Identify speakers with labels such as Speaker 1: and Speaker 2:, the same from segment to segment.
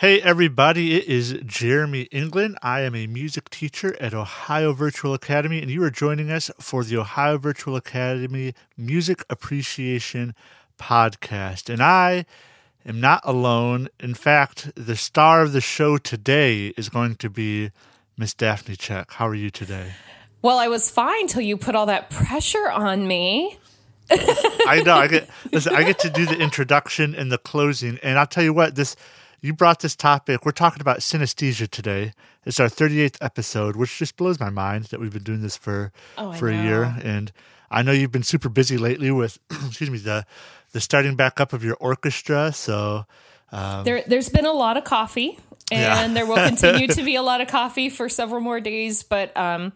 Speaker 1: Hey, everybody, it is Jeremy England. I am a music teacher at Ohio Virtual Academy, and you are joining us for the Ohio Virtual Academy Music Appreciation Podcast. And I am not alone. In fact, the star of the show today is going to be Miss Daphne Check. How are you today?
Speaker 2: Well, I was fine till you put all that pressure on me.
Speaker 1: I know. I get listen, I get to do the introduction and the closing, and I'll tell you what this you brought this topic. We're talking about synesthesia today. It's our 38th episode, which just blows my mind that we've been doing this for
Speaker 2: Oh,
Speaker 1: for a year. And I know you've been super busy lately with, excuse me, the the starting back up of your orchestra. So
Speaker 2: There, there's been a lot of coffee, and
Speaker 1: Yeah.
Speaker 2: there will continue to be a lot of coffee for several more days. But um,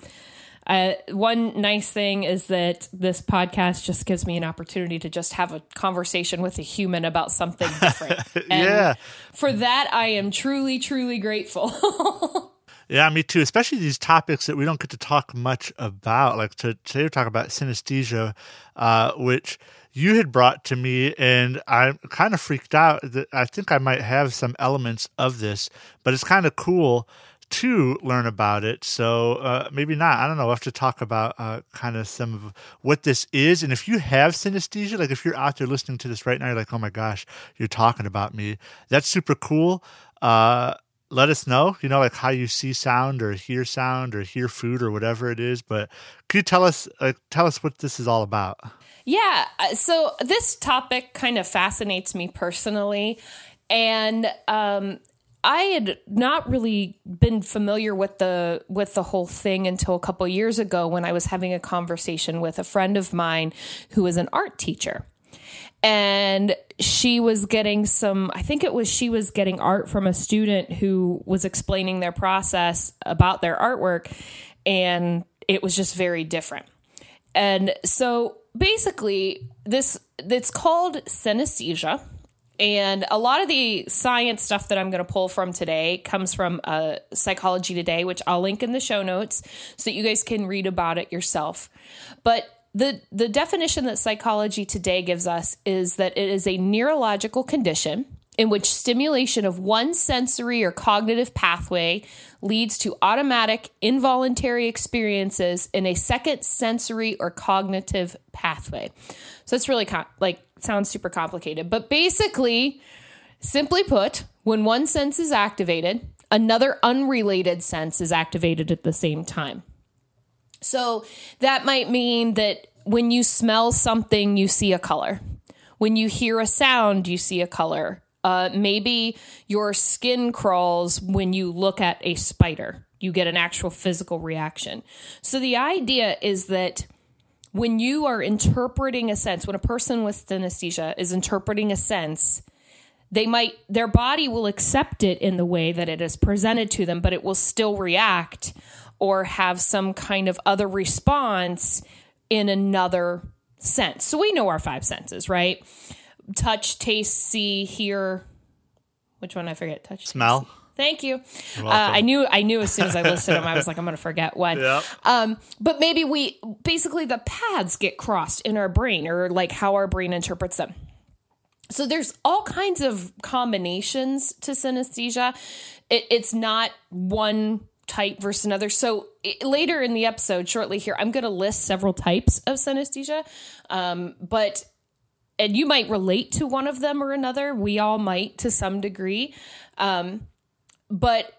Speaker 2: uh, one nice thing is that this podcast just gives me an opportunity to just have a conversation with a human about something different. And
Speaker 1: Yeah.
Speaker 2: For that, I am truly, truly grateful.
Speaker 1: Yeah, me too. Especially these topics that we don't get to talk much about. Like to, today, we're talking about synesthesia, uh, which you had brought to me, and I'm kind of freaked out that I think I might have some elements of this, but it's kind of cool to learn about it. So uh, maybe not. I don't know. We'll have to talk about uh, kind of some of what this is. And if you have synesthesia, like if you're out there listening to this right now, you're like, oh my gosh, you're talking about me. That's super cool. Uh, let us know, you know, like how you see sound or hear sound or hear food or whatever it is. But could you tell us, like, tell us what this is all about?
Speaker 2: Yeah. uh, So this topic kind of fascinates me personally. And um, I had not really been familiar with the with the whole thing until a couple years ago when I was having a conversation with a friend of mine who is an art teacher. And she was getting some, I think it was she was getting art from a student who was explaining their process about their artwork. And it was just very different. And so basically, this it's called synesthesia. And a lot of the science stuff that I'm going to pull from today comes from uh, Psychology Today, which I'll link in the show notes so that you guys can read about it yourself. But the the definition that Psychology Today gives us is that it is a neurological condition in which stimulation of one sensory or cognitive pathway leads to automatic involuntary experiences in a second sensory or cognitive pathway. So it's really like sounds super complicated, but basically simply put, when one sense is activated, another unrelated sense is activated at the same time. So that might mean that when you smell something, you see a color. When you hear a sound, you see a color. Uh, maybe your skin crawls when you look at a spider. You get an actual physical reaction. So the idea is that when you are interpreting a sense, when a person with synesthesia is interpreting a sense, they might their body will accept it in the way that it is presented to them, but it will still react or have some kind of other response in another sense. So we know our five senses, right? Touch, taste, see, hear. Which one I forget? Touch, taste,
Speaker 1: Smell.
Speaker 2: see. Thank you. Uh, I knew. I knew as soon as I listed them, I was like, I'm going to forget one.
Speaker 1: Yep.
Speaker 2: Um, but maybe we basically the paths get crossed in our brain, or like how our brain interprets them. So there's all kinds of combinations to synesthesia. It, it's not one type versus another. So it, later in the episode, shortly here, I'm going to list several types of synesthesia. Um, but and you might relate to one of them or another. We all might to some degree. Um, but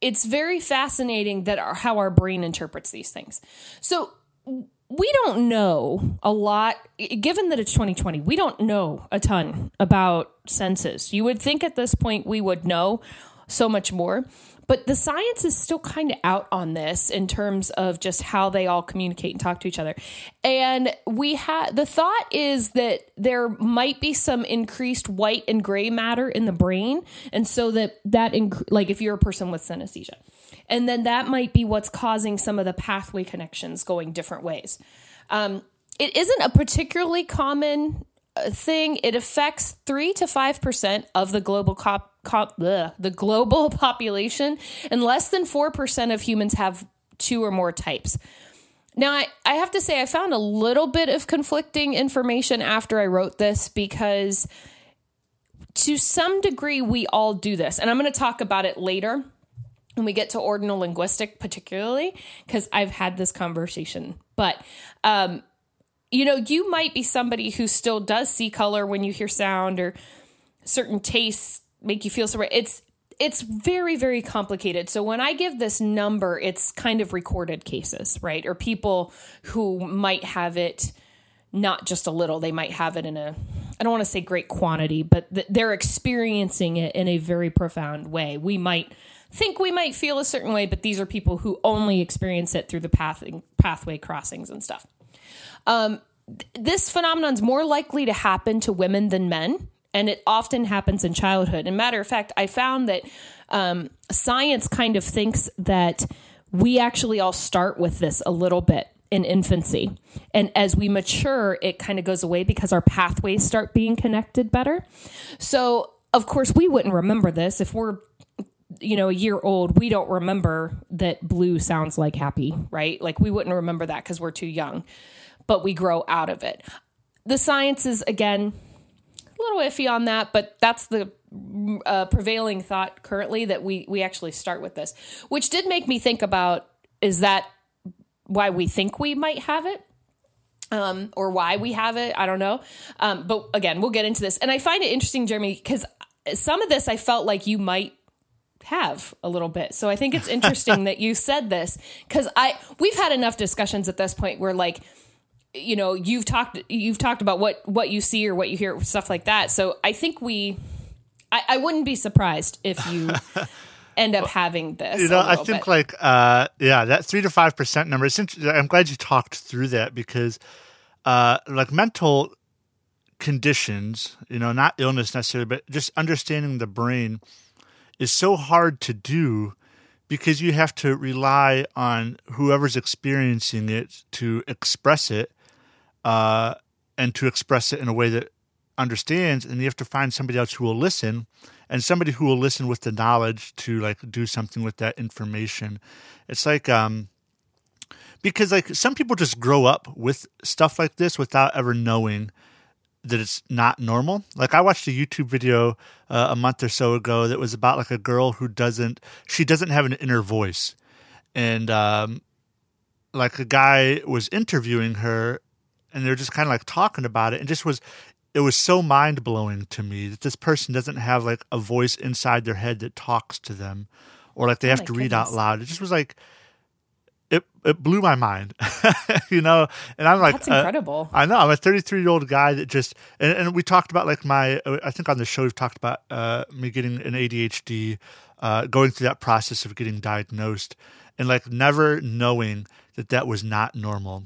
Speaker 2: it's very fascinating that our, how our brain interprets these things. So we don't know a lot given that it's 2020 we don't know a ton about senses you would think at this point we would know so much more but the science is still kind of out on this in terms of just how they all communicate and talk to each other and we had the thought is that there might be some increased white and gray matter in the brain and so that that inc- like if you're a person with synesthesia and then that might be what's causing some of the pathway connections going different ways. Um, it isn't a particularly common thing. It affects three to five percent of the global cop, cop bleh, the global population, and less than four percent of humans have two or more types. Now, I, I have to say, I found a little bit of conflicting information after I wrote this because to some degree, we all do this. And I'm going to talk about it later when we get to ordinal linguistic, particularly, because I've had this conversation. But, um, you know, you might be somebody who still does see color when you hear sound or certain tastes make you feel so. It's it's very very complicated. So when I give this number, it's kind of recorded cases, right? Or people who might have it not just a little, they might have it in a I don't want to say great quantity, but th- they're experiencing it in a very profound way. We might think we might feel a certain way, but these are people who only experience it through the path pathway crossings and stuff. Um, th- this phenomenon is more likely to happen to women than men, and it often happens in childhood. And matter of fact, I found that um, science kind of thinks that we actually all start with this a little bit in infancy. And as we mature, it kind of goes away because our pathways start being connected better. So, of course, we wouldn't remember this if we're you know a year old we don't remember that blue sounds like happy right like we wouldn't remember that because we're too young but we grow out of it the science is again a little iffy on that but that's the uh, prevailing thought currently that we we actually start with this which did make me think about is that why we think we might have it um, or why we have it. I don't know. Um, but again, we'll get into this. And I find it interesting, Jeremy, because some of this I felt like you might have a little bit. So I think it's interesting that you said this because I we've had enough discussions at this point where like you know you've talked you've talked about what what you see or what you hear stuff like that. So I think we I, I wouldn't be surprised if you end up having this.
Speaker 1: You know, I think bit. like uh, yeah, that three to five percent number. I'm glad you talked through that because uh, like mental conditions, you know, not illness necessarily, but just understanding the brain is so hard to do because you have to rely on whoever's experiencing it to express it uh, and to express it in a way that understands and you have to find somebody else who will listen and somebody who will listen with the knowledge to like do something with that information. It's like um because like some people just grow up with stuff like this without ever knowing that it's not normal. Like i watched a youtube video uh, a month or so ago that was about like a girl who doesn't she doesn't have an inner voice. And um like a guy was interviewing her and they're just kind of like talking about it and just was it was so mind blowing to me that this person doesn't have like a voice inside their head that talks to them or like they oh have to goodness. read out loud. It just was like it it blew my mind, you know. And I'm like,
Speaker 2: that's uh, incredible.
Speaker 1: Uh, I know. I'm a 33 year old guy that just and, and, we talked about like my. I think on the show we've talked about uh, me getting an ADHD, uh, going through that process of getting diagnosed, and like never knowing that that was not normal,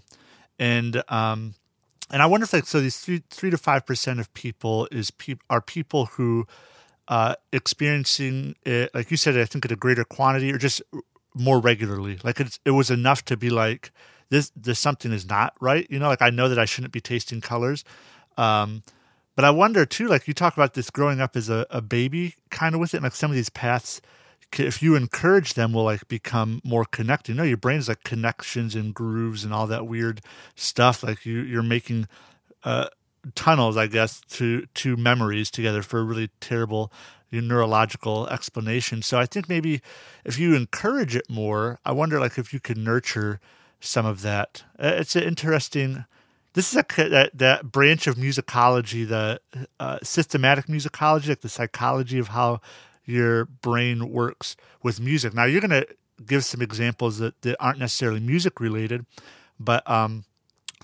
Speaker 1: and um, and I wonder if like so these three three to five percent of people is pe- are people who uh, experiencing it like you said I think at a greater quantity or just more regularly. Like it's, it was enough to be like this this something is not right you know? Like I know that I shouldn't be tasting colors. Um, but I wonder too like you talk about this growing up as a, a baby kind of with it like some of these paths if you encourage them will like become more connected. You know your brain's like connections and grooves and all that weird stuff. Like you you're making uh, tunnels i guess to to memories together for a really terrible neurological explanation. So i think maybe if you encourage it more i wonder like if you could nurture some of that. Uh, it's an interesting this is a that, that branch of musicology the uh, systematic musicology like the psychology of how your brain works with music. Now, you're going to give some examples that, that aren't necessarily music related, but um,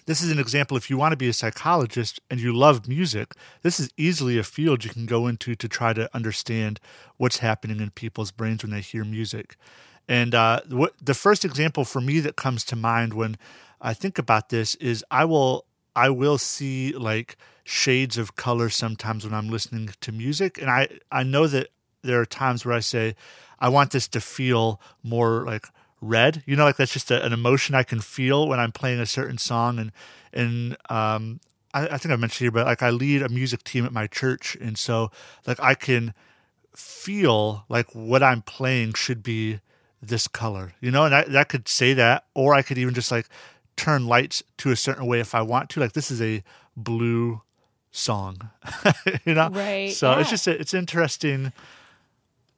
Speaker 1: this is an example if you want to be a psychologist and you love music, this is easily a field you can go into to try to understand what's happening in people's brains when they hear music. And uh, what the first example for me that comes to mind when I think about this is I will I will see like shades of color sometimes when I'm listening to music, and I I know that there are times where I say, I want this to feel more like red. You know, like that's just a, an emotion I can feel when I'm playing a certain song. And and um, I, I think I mentioned here, but like I lead a music team at my church, and so like I can feel like what I'm playing should be this color. You know, and I, I could say that, or I could even just like turn lights to a certain way if I want to. Like this is a blue song, you know?
Speaker 2: Right,
Speaker 1: So it's just, a, it's interesting,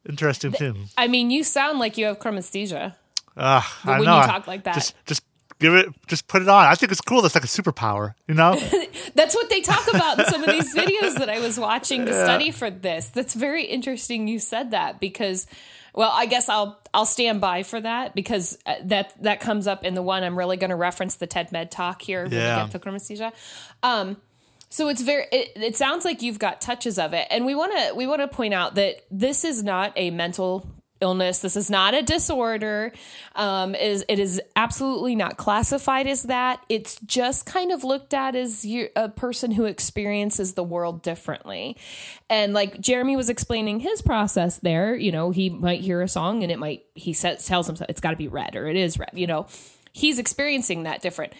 Speaker 1: interesting thing.
Speaker 2: I mean, you sound like you have chromesthesia.
Speaker 1: Ah, I
Speaker 2: when
Speaker 1: know.
Speaker 2: you talk like that.
Speaker 1: Just, just give it, just put it on. I think it's cool. That's like a superpower, you know?
Speaker 2: That's what they talk about in some of these videos that I was watching to study for this. That's very interesting you said that because well, I guess I'll I'll stand by for that because uh, that that comes up in the one I'm really going to reference the TED Med talk here when
Speaker 1: Yeah.
Speaker 2: we get to chromesthesia. Um so it's very it, it sounds like you've got touches of it. And we want to we want to point out that this is not a mental illness. This is not a disorder. Um is it is absolutely not classified as that. It's just kind of looked at as you a person who experiences the world differently. And like jeremy was explaining his process there you know he might hear a song and it might he says tells himself it's got to be red or it is red you know. He's experiencing that different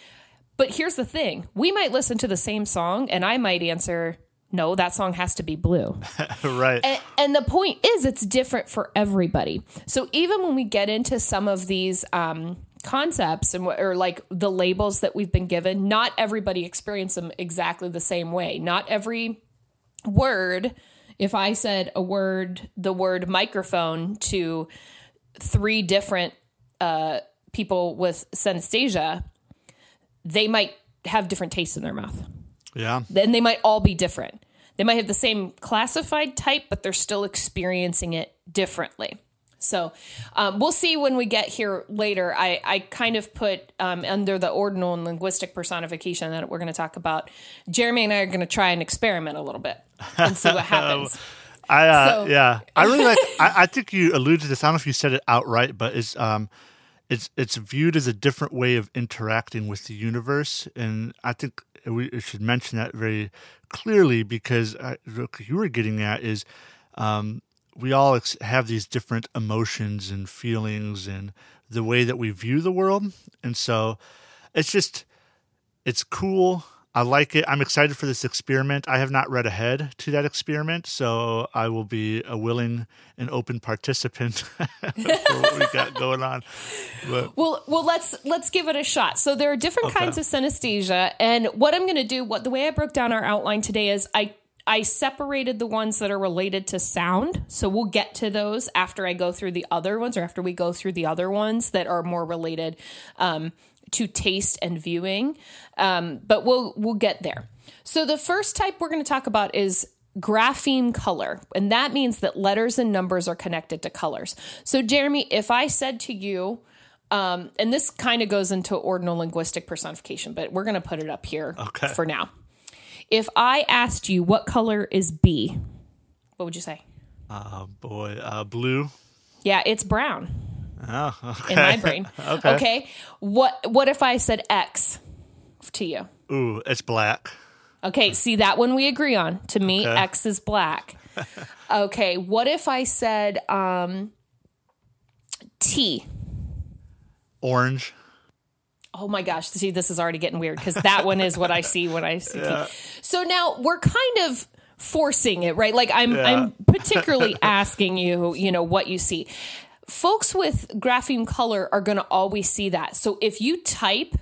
Speaker 2: but here's the thing we might listen to the same song and I might answer, no, that song has to be blue.
Speaker 1: right.
Speaker 2: and, and the point is, it's different for everybody. So even when we get into some of these um, concepts and or like the labels that we've been given, not everybody experiences them exactly the same way. Not every word, if I said a word, the word microphone to three different uh, people with synesthesia, they might have different tastes in their mouth.
Speaker 1: yeah.
Speaker 2: Then they might all be different. They might have the same classified type, but they're still experiencing it differently. So um, we'll see when we get here later. I, I kind of put um, under the ordinal and linguistic personification that we're going to talk about. Jeremy and I are going to try and experiment a little bit and see what happens.
Speaker 1: I uh,
Speaker 2: So-
Speaker 1: yeah, I really like. I, I think you alluded to this. I don't know if you said it outright, but it's um, it's it's viewed as a different way of interacting with the universe, and I think we should mention that very clearly because I, what you were getting at is um, we all ex- have these different emotions and feelings and the way that we view the world, and so it's just it's cool. I like it. I'm excited for this experiment. I have not read ahead to that experiment, so I will be a willing and open participant for what we got going on. But
Speaker 2: Well, well, let's let's give it a shot. So there are different
Speaker 1: Okay.
Speaker 2: kinds of synesthesia, and what I'm going to do, what the way I broke down our outline today is I I separated the ones that are related to sound. So we'll get to those after I go through the other ones, or after we go through the other ones that are more related um, to taste and viewing. Um, but we'll we'll get there. So the first type we're going to talk about is grapheme color, and that means that letters and numbers are connected to colors. So Jeremy, if I said to you, um, and this kind of goes into ordinal linguistic personification, but we're going to put it up here
Speaker 1: Okay.
Speaker 2: for now. If I asked you what color is B, what would you say?
Speaker 1: oh boy, uh, blue.
Speaker 2: Yeah, it's brown
Speaker 1: Oh, okay.
Speaker 2: in my brain.
Speaker 1: Okay.
Speaker 2: okay. What what if I said X to you?
Speaker 1: Ooh, it's black.
Speaker 2: Okay, see that one we agree on. To me,
Speaker 1: Okay.
Speaker 2: X is black. okay, what if I said um T?
Speaker 1: Orange.
Speaker 2: Oh my gosh, see this is already getting weird because that one is what I see when I see T. So now we're kind of forcing it, right? Like I'm I'm particularly asking you, you know, what you see. Folks with grapheme color are going to always see that. So if you type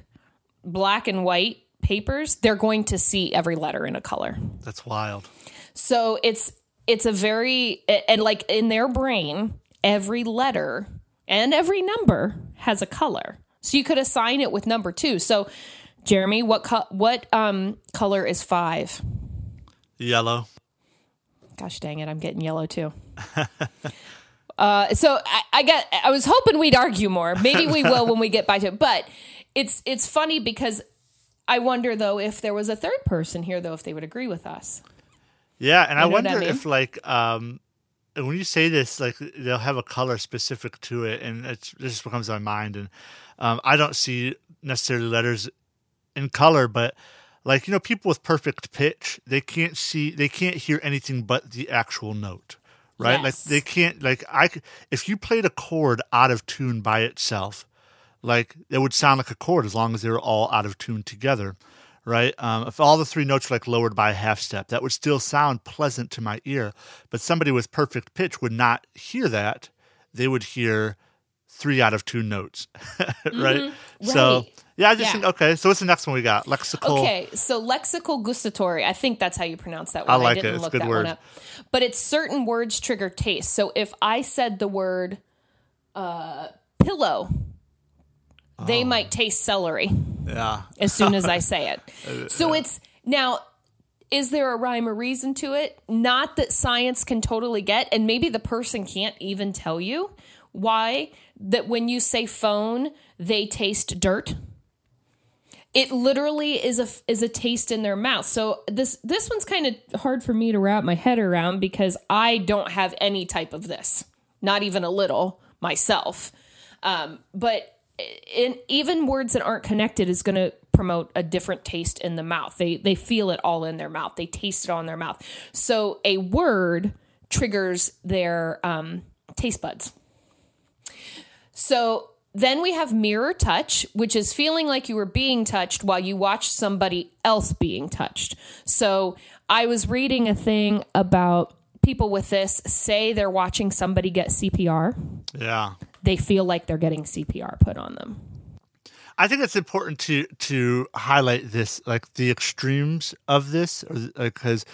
Speaker 2: black and white papers, they're going to see every letter in a color.
Speaker 1: That's wild.
Speaker 2: So it's it's a very and like in their brain, every letter and every number has a color. So you could assign it with number two. So Jeremy, what co- what um color is five?
Speaker 1: Yellow.
Speaker 2: Gosh dang it, I'm getting yellow too. uh, so I, I got. I was hoping we'd argue more. Maybe we will when we get by to it. But it's it's funny because I wonder though if there was a third person here though if they would agree with us.
Speaker 1: Yeah, and I wonder
Speaker 2: I mean?
Speaker 1: if like um and when you say this, like they'll have a color specific to it, and it's, this just becomes my mind. And um, I don't see necessarily letters in color, but like you know, people with perfect pitch, they can't see, they can't hear anything but the actual note, right? Like they can't, like I if you played a chord out of tune by itself, like it would sound like a chord as long as they were all out of tune together right um, if all the three notes were like lowered by a half step that would still sound pleasant to my ear but somebody with perfect pitch would not hear that they would hear three out of two notes, right? So
Speaker 2: Right.
Speaker 1: Yeah, I just
Speaker 2: Yeah.
Speaker 1: think okay. So what's the next one we got? Lexical.
Speaker 2: Okay, so lexical gustatory. I think that's how you pronounce that word.
Speaker 1: I like it.
Speaker 2: didn't
Speaker 1: It's a
Speaker 2: look
Speaker 1: good
Speaker 2: that
Speaker 1: word.
Speaker 2: one up. But it's certain words trigger taste. So if I said the word uh, pillow,
Speaker 1: Oh.
Speaker 2: they might taste celery
Speaker 1: Yeah.
Speaker 2: as soon as I say it. So it's now. Is there a rhyme or reason to it? Not that science can totally get, and maybe the person can't even tell you why. That when you say phone, they taste dirt it literally is a is a taste in their mouth. So this this one's kind of hard for me to wrap my head around because I don't have any type of this, not even a little myself. Um, but in even words that aren't connected is going to promote a different taste in the mouth. They they feel it all in their mouth. They taste it all in their mouth. So a word triggers their um, taste buds. So then we have mirror touch, which is feeling like you were being touched while you watch somebody else being touched. So I was reading a thing about people with this say they're watching somebody get CPR.
Speaker 1: Yeah.
Speaker 2: They feel like they're getting CPR put on them.
Speaker 1: I think it's important to to highlight this, like the extremes of this, because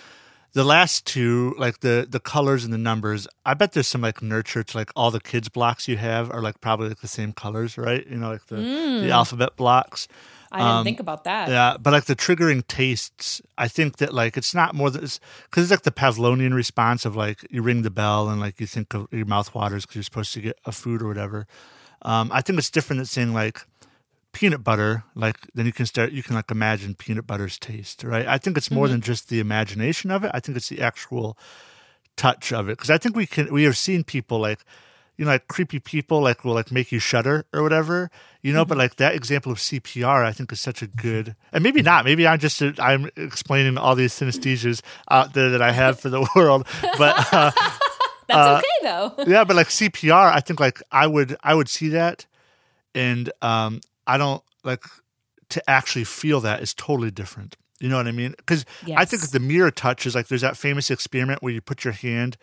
Speaker 1: the last two, like the the colors and the numbers, I bet there's some like nurture to like all the kids blocks you have are like probably like the same colors, right? You know, like the the alphabet blocks.
Speaker 2: I didn't think about that.
Speaker 1: Yeah, but like the triggering tastes, I think that like it's not more than because it's, like the Pavlonian response of like you ring the bell and like you think of your mouth waters because you're supposed to get a food or whatever. Um, I think it's different than saying like peanut butter. Like then you can start you can like imagine peanut butter's taste, right? I think it's more than just the imagination of it. I think it's the actual touch of it because I think we can we have seen people like you know like creepy people like will like make you shudder or whatever you know but like that example of cpr i think is such a good and maybe not maybe i'm just i'm explaining all these synesthesias out there that i have for the world but uh,
Speaker 2: That's okay though.
Speaker 1: yeah but like cpr i think like i would i would see that and um i don't like to actually feel that is totally different you know what i mean because i think the mirror touch is like there's that famous experiment where you put your hand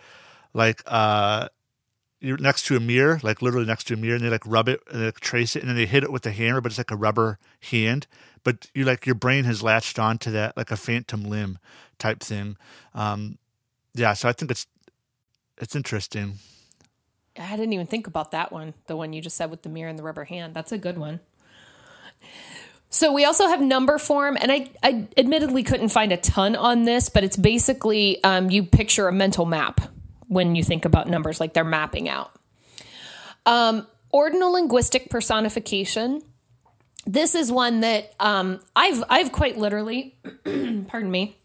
Speaker 1: like uh you're next to a mirror, like literally next to a mirror, and they like rub it and they like, trace it, and then they hit it with a hammer, but it's like a rubber hand. But you like your brain has latched onto that like a phantom limb type thing. Um, yeah, so I think it's it's interesting.
Speaker 2: I didn't even think about that one. The one you just said with the mirror and the rubber hand. That's a good one. So we also have number form, and I, I admittedly couldn't find a ton on this, but it's basically um, you picture a mental map when you think about numbers, like they're mapping out. Um, ordinal linguistic personification. This is one that um, I've I've quite literally, pardon me,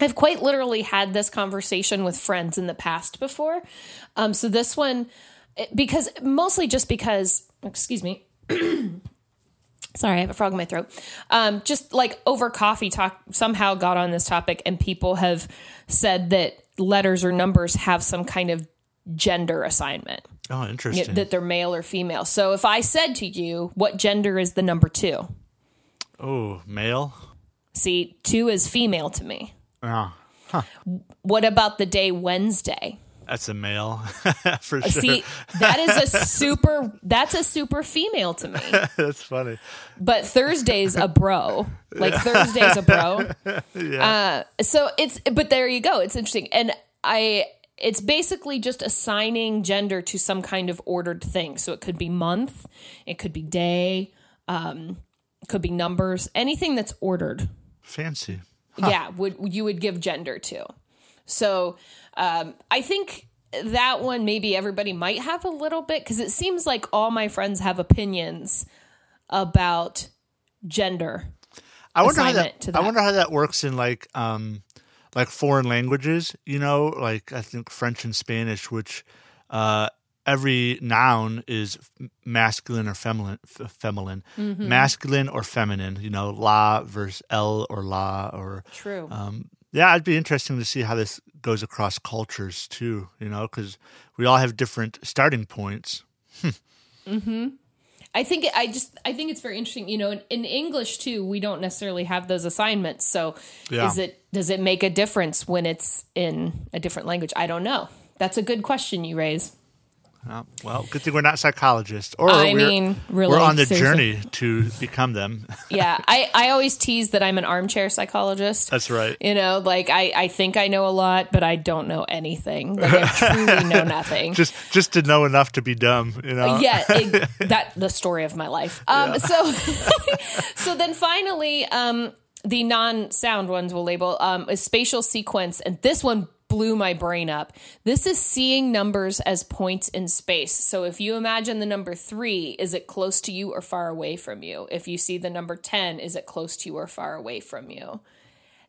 Speaker 2: I've quite literally had this conversation with friends in the past before. Um, so this one, because mostly just because, excuse me. Sorry, I have a frog in my throat. Um, just like over coffee talk, somehow got on this topic, and people have said that letters or numbers have some kind of gender assignment,
Speaker 1: Oh, interesting.
Speaker 2: that they're male or female. So if I said to you, what gender is the number two?
Speaker 1: oh, male.
Speaker 2: See, two is female to me.
Speaker 1: Oh,
Speaker 2: What about the day Wednesday?
Speaker 1: That's a male for sure.
Speaker 2: See, that is a super that's a super female to me.
Speaker 1: that's funny.
Speaker 2: But Thursday's a bro. Like Thursday's a bro. Uh, so it's but there you go. It's interesting. And I it's basically just assigning gender to some kind of ordered thing. So it could be month, it could be day, um, it could be numbers, anything that's ordered.
Speaker 1: Fancy.
Speaker 2: yeah would you would give gender to so um, i think that one maybe everybody might have a little bit because it seems like all my friends have opinions about gender
Speaker 1: I wonder how that,
Speaker 2: to
Speaker 1: I wonder how that works in like um like foreign languages, you know, like I think French and Spanish which uh every noun is masculine or feminine f- feminine.
Speaker 2: Mm-hmm.
Speaker 1: Masculine or feminine, you know, la versus el or la or
Speaker 2: true
Speaker 1: um yeah, it'd be interesting to see how this goes across cultures too, you know, cuz we all have different starting points. Mm-hmm.
Speaker 2: i think i just i think it's very interesting you know in, in english too we don't necessarily have those assignments so
Speaker 1: Yeah.
Speaker 2: is it does it make a difference when it's in a different language i don't know that's a good question you raise
Speaker 1: Well, good thing we're not psychologists, or
Speaker 2: I
Speaker 1: we're,
Speaker 2: mean, really,
Speaker 1: we're on the
Speaker 2: seriously.
Speaker 1: journey to become them.
Speaker 2: yeah, I, I always tease that I'm an armchair psychologist.
Speaker 1: That's right.
Speaker 2: You know, like I, I think I know a lot, but I don't know anything. Like I truly know nothing.
Speaker 1: Just just to know enough to be dumb, you know.
Speaker 2: yeah, it, that the story of my life. Um, So, so then finally, um, the non-sound ones will label um, a spatial sequence, and this one blew my brain up. This is seeing numbers as points in space. So if you imagine the number three, is it close to you or far away from you? If you see the number ten, is it close to you or far away from you?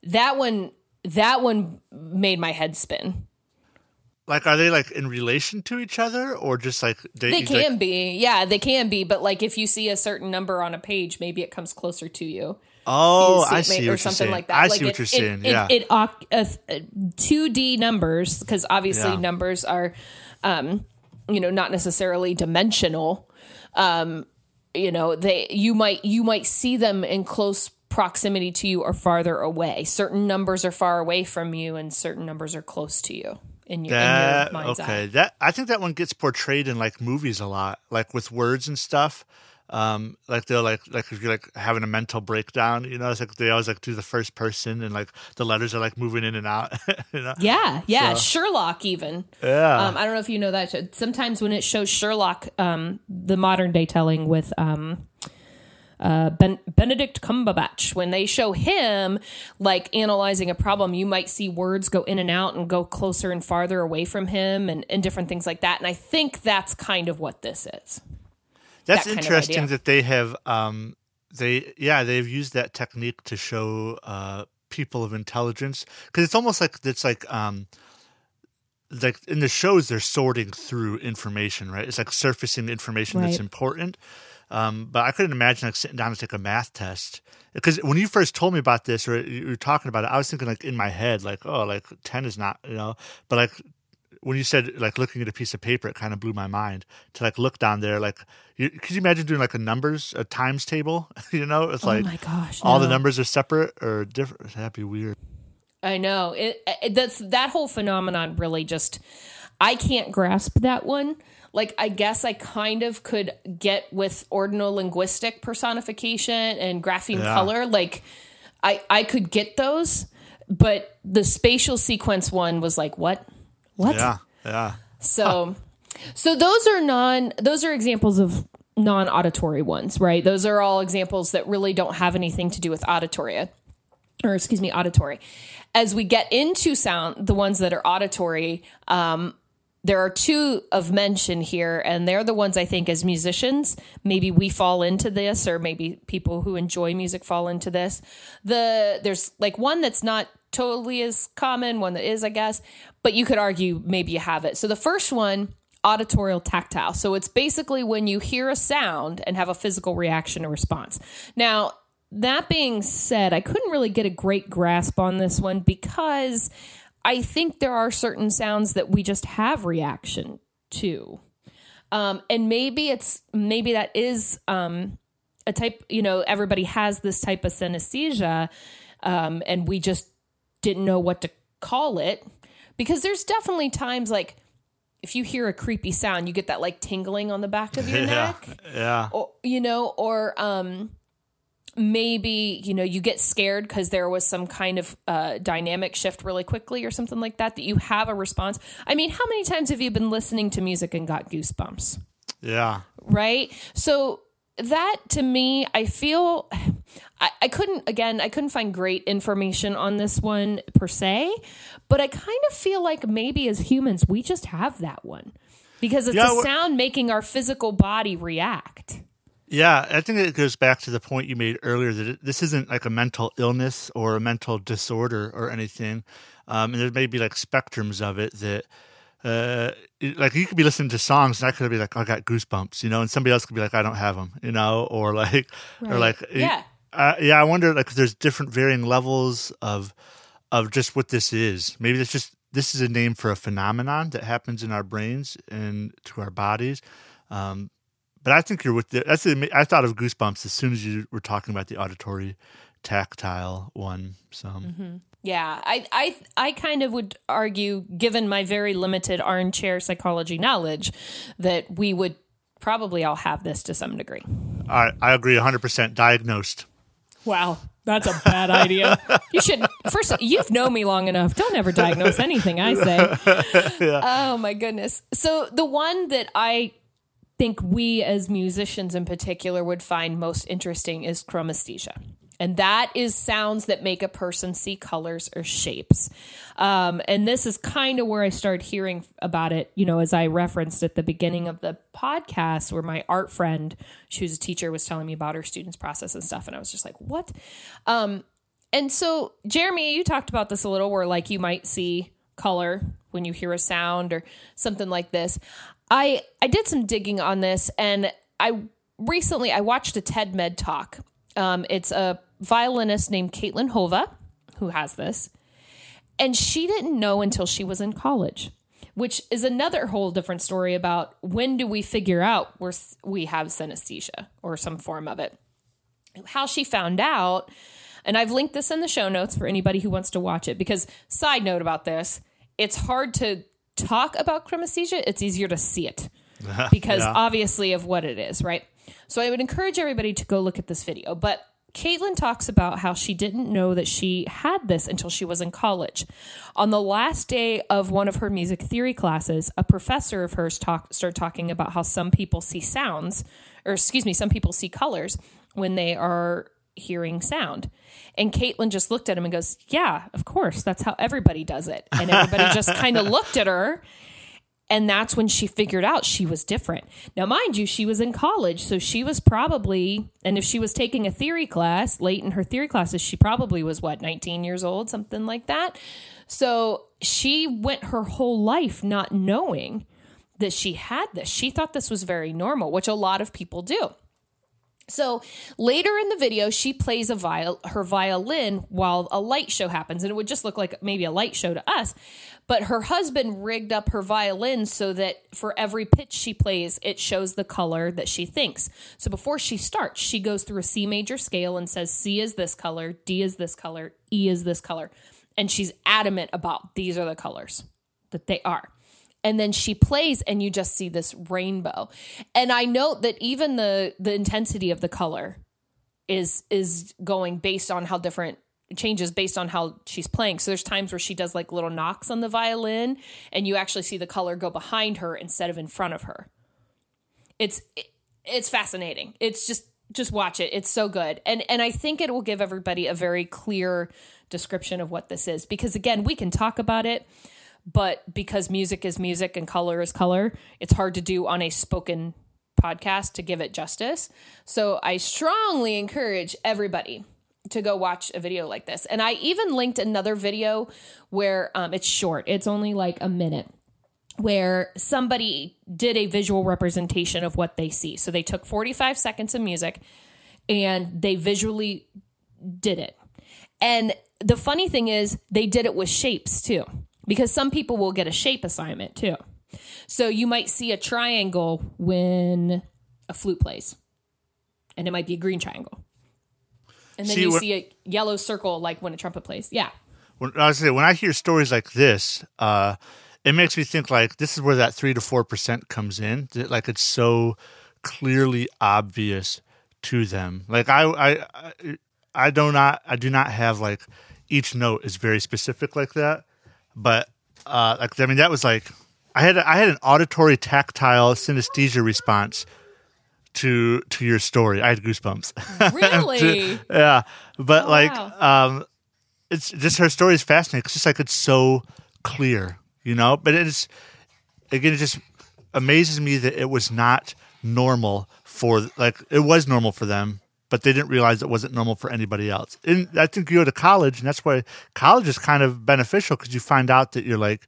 Speaker 2: That one, that one made my head spin.
Speaker 1: Like, are they like in relation to each other, or just like
Speaker 2: They
Speaker 1: like-
Speaker 2: can be, yeah, they can be. But like, if you see a certain number on a page, maybe it comes closer to you.
Speaker 1: Oh, I
Speaker 2: it
Speaker 1: see what
Speaker 2: or
Speaker 1: you're
Speaker 2: something
Speaker 1: saying.
Speaker 2: like that.
Speaker 1: I
Speaker 2: like
Speaker 1: see what you're
Speaker 2: it-
Speaker 1: saying.
Speaker 2: It,
Speaker 1: yeah.
Speaker 2: it, uh, two D numbers because obviously
Speaker 1: Yeah.
Speaker 2: numbers are, um, you know, not necessarily dimensional. Um, you know, they you might you might see them in close proximity to you or farther away. Certain numbers are far away from you, and certain numbers are close to you in your, in
Speaker 1: That
Speaker 2: your mind's
Speaker 1: okay.
Speaker 2: eye.
Speaker 1: That I think that one gets portrayed in like movies a lot, like with words and stuff. Um, like they'll like like if you're like having a mental breakdown, you know, it's like they always like do the first person and like the letters are like moving in and out. you know?
Speaker 2: Yeah, yeah,
Speaker 1: So-
Speaker 2: Sherlock even.
Speaker 1: Yeah.
Speaker 2: Um, I don't know if you know that. show. Sometimes when it shows Sherlock, um, the modern day telling with um, uh, ben- Benedict Cumberbatch, when they show him like analyzing a problem, you might see words go in and out and go closer and farther away from him and, and different things like that. And I think that's kind of what this is.
Speaker 1: That's
Speaker 2: that
Speaker 1: interesting that they have um they yeah, they've used that technique to show uh people of intelligence. Because it's almost like it's like um like in the shows they're sorting through information, right? It's like surfacing information that's important. Um, but I couldn't imagine like sitting down to take a math test. Because when you first told me about this or you were talking about it, I was thinking like in my head like oh like ten is not you know, but like when you said like looking at a piece of paper, it kind of blew my mind to like look down there. Like, you, could you imagine doing like a numbers, a times table? you know, it's oh like
Speaker 2: oh my gosh.
Speaker 1: all the numbers are separate or different. That'd be weird.
Speaker 2: I know it, it. That's that whole phenomenon. Really, just I can't grasp that one. Like, I guess I kind of could get with ordinal linguistic personification and grapheme
Speaker 1: Yeah.
Speaker 2: color. Like, I I could get those, but the spatial sequence one was like, what, what?
Speaker 1: Yeah, yeah.
Speaker 2: So, so those are non. Those are examples of non-auditory ones, right? Those are all examples that really don't have anything to do with auditory, or excuse me, auditory. As we get into sound, the ones that are auditory, um, there are two of mention here, and they're the ones I think as musicians, maybe we fall into this, or maybe people who enjoy music fall into this. The there's like one that's not totally as common, one that is, I guess, but you could argue maybe you have it. So the first one, auditorial tactile. So it's basically when you hear a sound and have a physical reaction or response. Now, that being said, I couldn't really get a great grasp on this one because I think there are certain sounds that we just have reaction to. Um, and maybe it's maybe that is um, a type, you know, everybody has this type of synesthesia, um, and we just didn't know what to call it because there's definitely times like if you hear a creepy sound, you get that like tingling on the back of your
Speaker 1: Yeah,
Speaker 2: neck
Speaker 1: yeah.
Speaker 2: or you know or um maybe you know you get scared because there was some kind of uh, dynamic shift really quickly or something like that that you have a response. I mean how many times have you been listening to music and got goosebumps?
Speaker 1: Yeah.
Speaker 2: right? So that to me i feel I, I couldn't again i couldn't find great information on this one per se but i kind of feel like maybe as humans we just have that one. Because it's
Speaker 1: Yeah,
Speaker 2: a sound making our physical body react
Speaker 1: Yeah, I think it goes back to the point you made earlier that it, this isn't like a mental illness or a mental disorder or anything. Um, and there may be like spectrums of it that, uh, it- like you could be listening to songs and I could be like, I got goosebumps, you know, and somebody else could be like, I don't have them, you know, or like, or like,
Speaker 2: Yeah.
Speaker 1: uh, yeah. I wonder like if there's different varying levels of, of just what this is. Maybe it's just this is a name for a phenomenon that happens in our brains and to our bodies. Um, but I think you're with the, that's the, I thought of goosebumps as soon as you were talking about the auditory tactile one. So
Speaker 2: Mm-hmm. Yeah, I, I, I kind of would argue, given my very limited armchair psychology knowledge, that we would probably all have this to some degree.
Speaker 1: I, I agree 100% diagnosed.
Speaker 2: Wow, that's a bad idea. You should first. You've known me long enough. Don't ever diagnose anything I say. yeah. Oh my goodness. So the one that I think we as musicians in particular would find most interesting is chromesthesia. And that is sounds that make a person see colors or shapes. Um, and this is kind of where I started hearing about it, you know, as I referenced at the beginning of the podcast, where my art friend, she was a teacher, was telling me about her students' process and stuff. And I was just like, what? Um, and so, Jeremy, you talked about this a little, where like you might see color when you hear a sound or something like this. I I did some digging on this, and I recently I watched a TED Med talk. Um, it's a violinist named Kaitlyn Hova who has this. And she didn't know until she was in college, which is another whole different story about when do we figure out we we have synesthesia or some form of it. How she found out, and I've linked this in the show notes for anybody who wants to watch it because side note about this, it's hard to talk about chromesthesia, it's easier to see it because yeah. obviously of what it is, right? So I would encourage everybody to go look at this video, but Kaitlyn talks about how she didn't know that she had this until she was in college. On the last day of one of her music theory classes, a professor of hers talk, started talking about how some people see sounds, or excuse me, some people see colors when they are hearing sound. And Kaitlyn just looked at him and goes, Yeah, of course. That's how everybody does it. And everybody just kind of looked at her and that's when she figured out she was different. Now, mind you, she was in college, so she was probably, and if she was taking a theory class late in her theory classes, she probably was what, 19 years old, something like that. So she went her whole life not knowing that she had this. She thought this was very normal, which a lot of people do. So later in the video, she plays a viol- her violin while a light show happens, and it would just look like maybe a light show to us. But her husband rigged up her violin so that for every pitch she plays, it shows the color that she thinks. So before she starts, she goes through a C major scale and says C is this color, D is this color, E is this color, and she's adamant about these are the colors that they are and then she plays and you just see this rainbow. And i note that even the the intensity of the color is is going based on how different changes based on how she's playing. So there's times where she does like little knocks on the violin and you actually see the color go behind her instead of in front of her. It's it's fascinating. It's just just watch it. It's so good. And and i think it will give everybody a very clear description of what this is because again we can talk about it but because music is music and color is color, it's hard to do on a spoken podcast to give it justice. So I strongly encourage everybody to go watch a video like this. And I even linked another video where um, it's short, it's only like a minute, where somebody did a visual representation of what they see. So they took 45 seconds of music and they visually did it. And the funny thing is, they did it with shapes too because some people will get a shape assignment too. So you might see a triangle when a flute plays, and it might be a green triangle. And then see, you when, see a yellow circle like when a trumpet plays. Yeah.
Speaker 1: When I say when I hear stories like this, uh, it makes me think like this is where that three to four percent comes in. Like it's so clearly obvious to them. Like I, I, I do not, I do not have like each note is very specific like that but uh, like I mean, that was like I had I had an auditory tactile synesthesia response to to your story. I had goosebumps.
Speaker 2: Really?
Speaker 1: yeah, but oh, like wow. um, it's just her story is fascinating. It's just like it's so clear, you know. But it's again, it just amazes me that it was not normal for like it was normal for them but they didn't realize it wasn't normal for anybody else. And I think you go to college, and that's why college is kind of beneficial because you find out that you're like,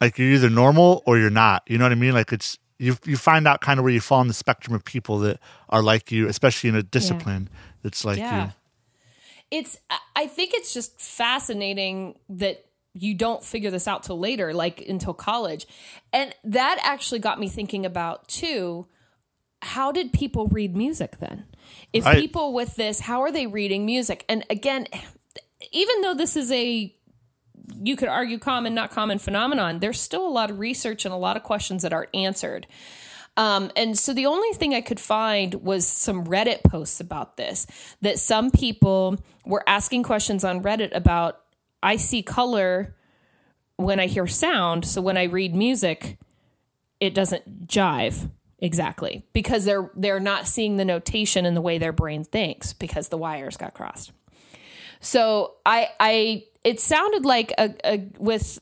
Speaker 1: like you're either normal or you're not. You know what I mean? Like it's you you find out kind of where you fall on the spectrum of people that are like you, especially in a discipline yeah. that's like yeah. you.
Speaker 2: It's I think it's just fascinating that you don't figure this out till later, like until college. And that actually got me thinking about too, how did people read music then? If I, people with this, how are they reading music? And again, even though this is a you could argue common, not common phenomenon, there's still a lot of research and a lot of questions that aren't answered. Um, and so the only thing I could find was some Reddit posts about this that some people were asking questions on Reddit about I see color when I hear sound. So when I read music, it doesn't jive exactly because they're they're not seeing the notation in the way their brain thinks because the wires got crossed. So I I it sounded like a, a with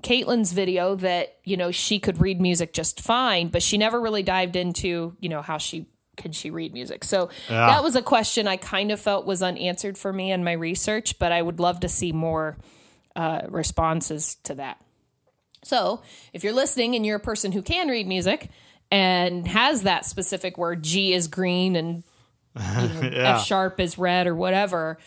Speaker 2: Kaitlyn's video that you know she could read music just fine, but she never really dived into you know how she can she read music. So yeah. that was a question I kind of felt was unanswered for me in my research, but I would love to see more uh, responses to that. So if you're listening and you're a person who can read music and has that specific word, G is green and you know, yeah. F sharp is red or whatever,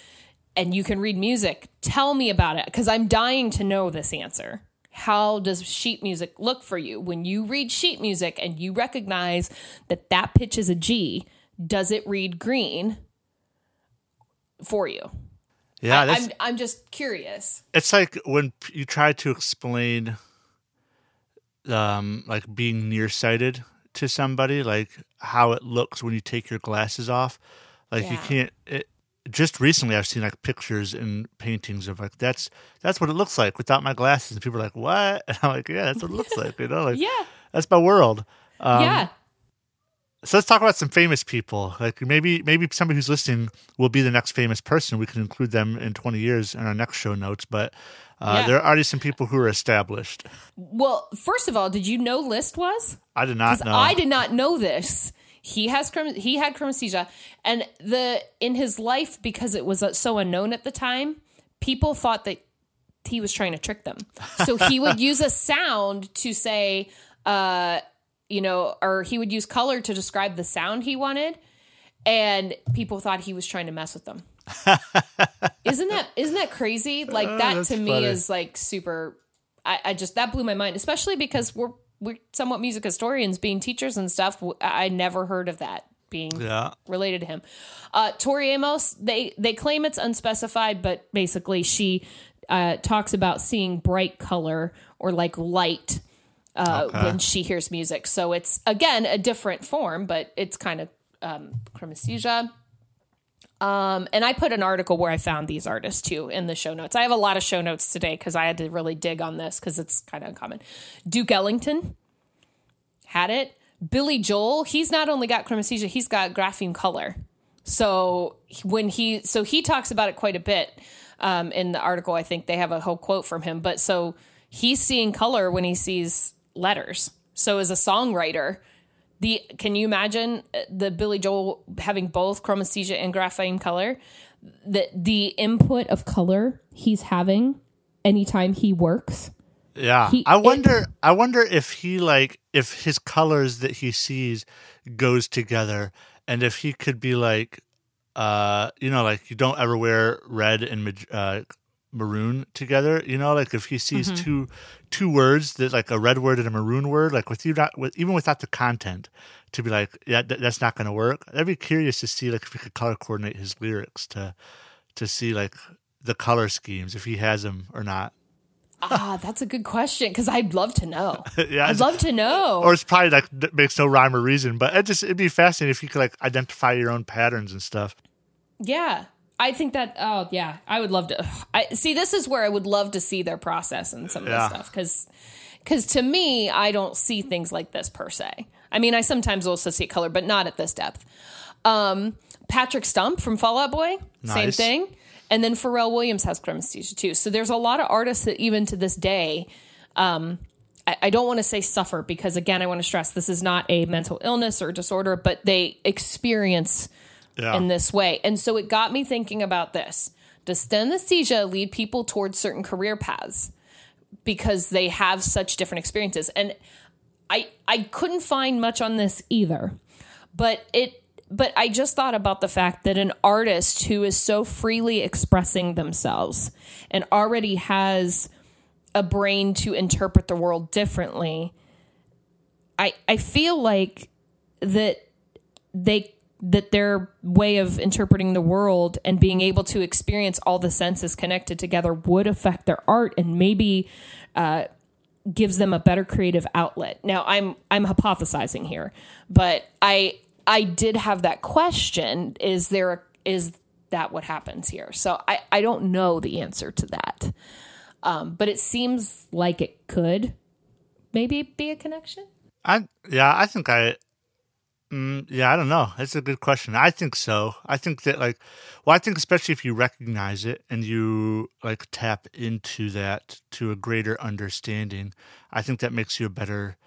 Speaker 2: and you can read music, tell me about it because I'm dying to know this answer. How does sheet music look for you? When you read sheet music and you recognize that that pitch is a G, does it read green for you?
Speaker 1: Yeah,
Speaker 2: I, am I'm just curious.
Speaker 1: It's like when you try to explain, um, like being nearsighted to somebody, like how it looks when you take your glasses off. Like yeah. you can't. It, just recently I've seen like pictures and paintings of like that's that's what it looks like without my glasses, and people are like, "What?" And I'm like, "Yeah, that's what it looks like." You know, like
Speaker 2: yeah,
Speaker 1: that's my world.
Speaker 2: Um, yeah.
Speaker 1: So let's talk about some famous people. Like maybe maybe somebody who's listening will be the next famous person. We can include them in 20 years in our next show notes. But uh, yeah. there are already some people who are established.
Speaker 2: Well, first of all, did you know Liszt was?
Speaker 1: I did not know.
Speaker 2: I did not know this he has he had chromesthesia and the in his life because it was uh, so unknown at the time people thought that he was trying to trick them so he would use a sound to say uh you know or he would use color to describe the sound he wanted and people thought he was trying to mess with them isn't that isn't that crazy like oh, that to me funny. is like super I, I just that blew my mind especially because we're we're somewhat music historians being teachers and stuff. I never heard of that being yeah. related to him. Uh, Tori Amos, they they claim it's unspecified, but basically she uh, talks about seeing bright color or like light uh, okay. when she hears music. So it's again a different form, but it's kind of um, chromesthesia. Um, and I put an article where I found these artists too in the show notes. I have a lot of show notes today because I had to really dig on this because it's kind of uncommon. Duke Ellington had it. Billy Joel, he's not only got chromesthesia, he's got grapheme color. So when he, so he talks about it quite a bit um, in the article. I think they have a whole quote from him. But so he's seeing color when he sees letters. So as a songwriter, the can you imagine uh, the Billy Joel having both chromesthesia and grapheme color? The the input of color he's having anytime he works.
Speaker 1: Yeah. He, I wonder it, I wonder if he like if his colors that he sees goes together and if he could be like uh you know like you don't ever wear red and uh maroon together you know like if he sees mm-hmm. two two words that like a red word and a maroon word like with you not with even without the content to be like yeah th- that's not going to work. I'd be curious to see like if we could color coordinate his lyrics to to see like the color schemes if he has them or not.
Speaker 2: Ah that's a good question because i'd love to know. Yeah i'd love to know.
Speaker 1: Or it's probably like makes no rhyme or reason but it just it'd be fascinating if you could like identify your own patterns and stuff.
Speaker 2: Yeah I think that oh yeah, I would love to. I see. This is where I would love to see their process and some of yeah. this stuff because because to me, I don't see things like this per se. I mean, I sometimes also see color, but not at this depth. Um, Patrick Stump from Fall Out Boy, nice. same thing. And then Pharrell Williams has chromesthesia too. So there's a lot of artists that even to this day, um, I, I don't want to say suffer because again, I want to stress this is not a mental illness or disorder, but they experience yeah. in this way. And so it got me thinking about this. Does synesthesia lead people towards certain career paths because they have such different experiences? And I I couldn't find much on this either. But it but I just thought about the fact that an artist who is so freely expressing themselves and already has a brain to interpret the world differently, I I feel like that they that their way of interpreting the world and being able to experience all the senses connected together would affect their art and maybe uh, gives them a better creative outlet. Now, I'm I'm hypothesizing here, but I I did have that question: Is there is that what happens here? So I I don't know the answer to that, um, but it seems like it could maybe be a connection.
Speaker 1: I yeah, I think I Mm, yeah, I don't know. That's a good question. I think so. I think that like, well, I think especially if you recognize it and you like tap into that to a greater understanding, I think that makes you a better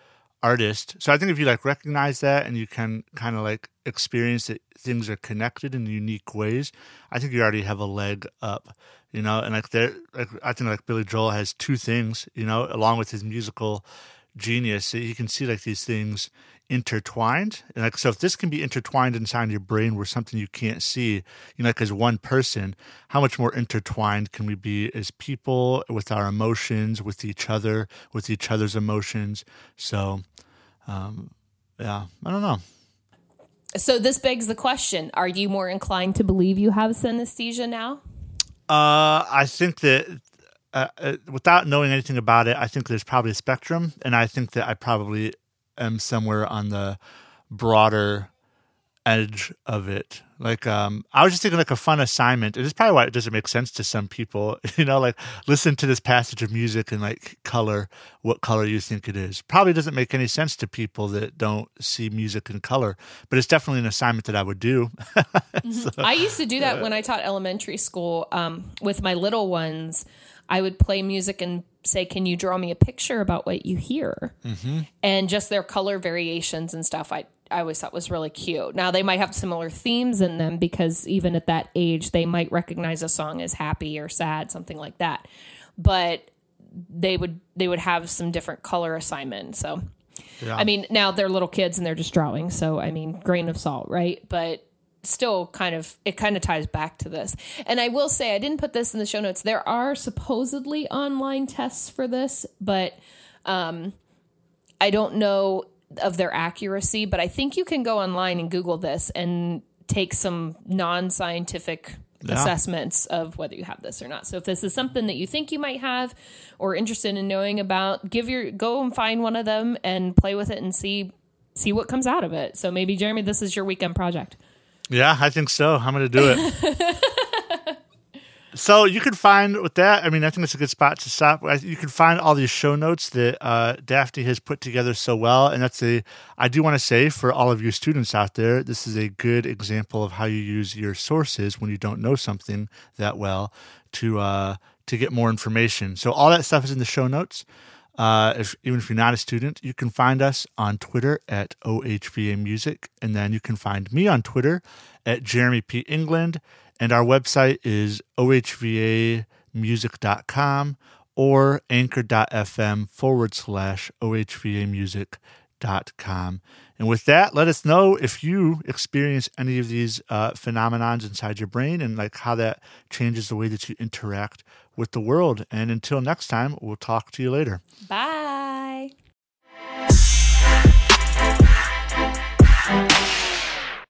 Speaker 1: artist. So I think if you like recognize that and you can kind of like experience that things are connected in unique ways, I think you already have a leg up. You know, and like there, like I think like Billy Joel has two things. You know, along with his musical genius, you can see like these things intertwined. And like so if this can be intertwined inside your brain where something you can't see, you know, like as one person, how much more intertwined can we be as people with our emotions, with each other, with each other's emotions? So um yeah, I don't know.
Speaker 2: So this begs the question, are you more inclined to believe you have synesthesia now?
Speaker 1: Uh I think that uh, uh, without knowing anything about it, I think there's probably a spectrum, and I think that I probably am somewhere on the broader edge of it. Like, um, I was just thinking like a fun assignment. And It is probably why it doesn't make sense to some people. You know, like listen to this passage of music and like color what color you think it is. Probably doesn't make any sense to people that don't see music in color. But it's definitely an assignment that I would do.
Speaker 2: so, I used to do that uh, when I taught elementary school um, with my little ones. I would play music and say, Can you draw me a picture about what you hear? Mm-hmm. And just their color variations and stuff, I, I always thought was really cute. Now, they might have similar themes in them because even at that age, they might recognize a song as happy or sad, something like that. But they would they would have some different color assignment. So yeah. I mean, now they're little kids and they're just drawing, so I mean, grain of salt, right? But still kind of it kind of ties back to this. And I will say I didn't put this in the show notes. There are supposedly online tests for this, but um, I don't know of their accuracy, but I think you can go online and Google this and take some non-scientific yeah. assessments of whether you have this or not. So if this is something that you think you might have or interested in knowing about, give your go and find one of them and play with it and see see what comes out of it. So maybe Jeremy, this is your weekend project.
Speaker 1: Yeah, I think so. I'm going to do it. so you can find with that. I mean, I think it's a good spot to stop. You can find all these show notes that uh, Daphne has put together so well, and that's a. I do want to say for all of you students out there, this is a good example of how you use your sources when you don't know something that well to uh, to get more information. So all that stuff is in the show notes. Uh, if, even if you're not a student, you can find us on Twitter at OHVA Music, and then you can find me on Twitter at Jeremy P. England, and our website is ohvamusic.com or anchor.fm forward slash ohvamusic.com. And with that, let us know if you experience any of these uh, phenomenons inside your brain and like how that changes the way that you interact with the world. And until next time, we'll talk to you later.
Speaker 2: Bye.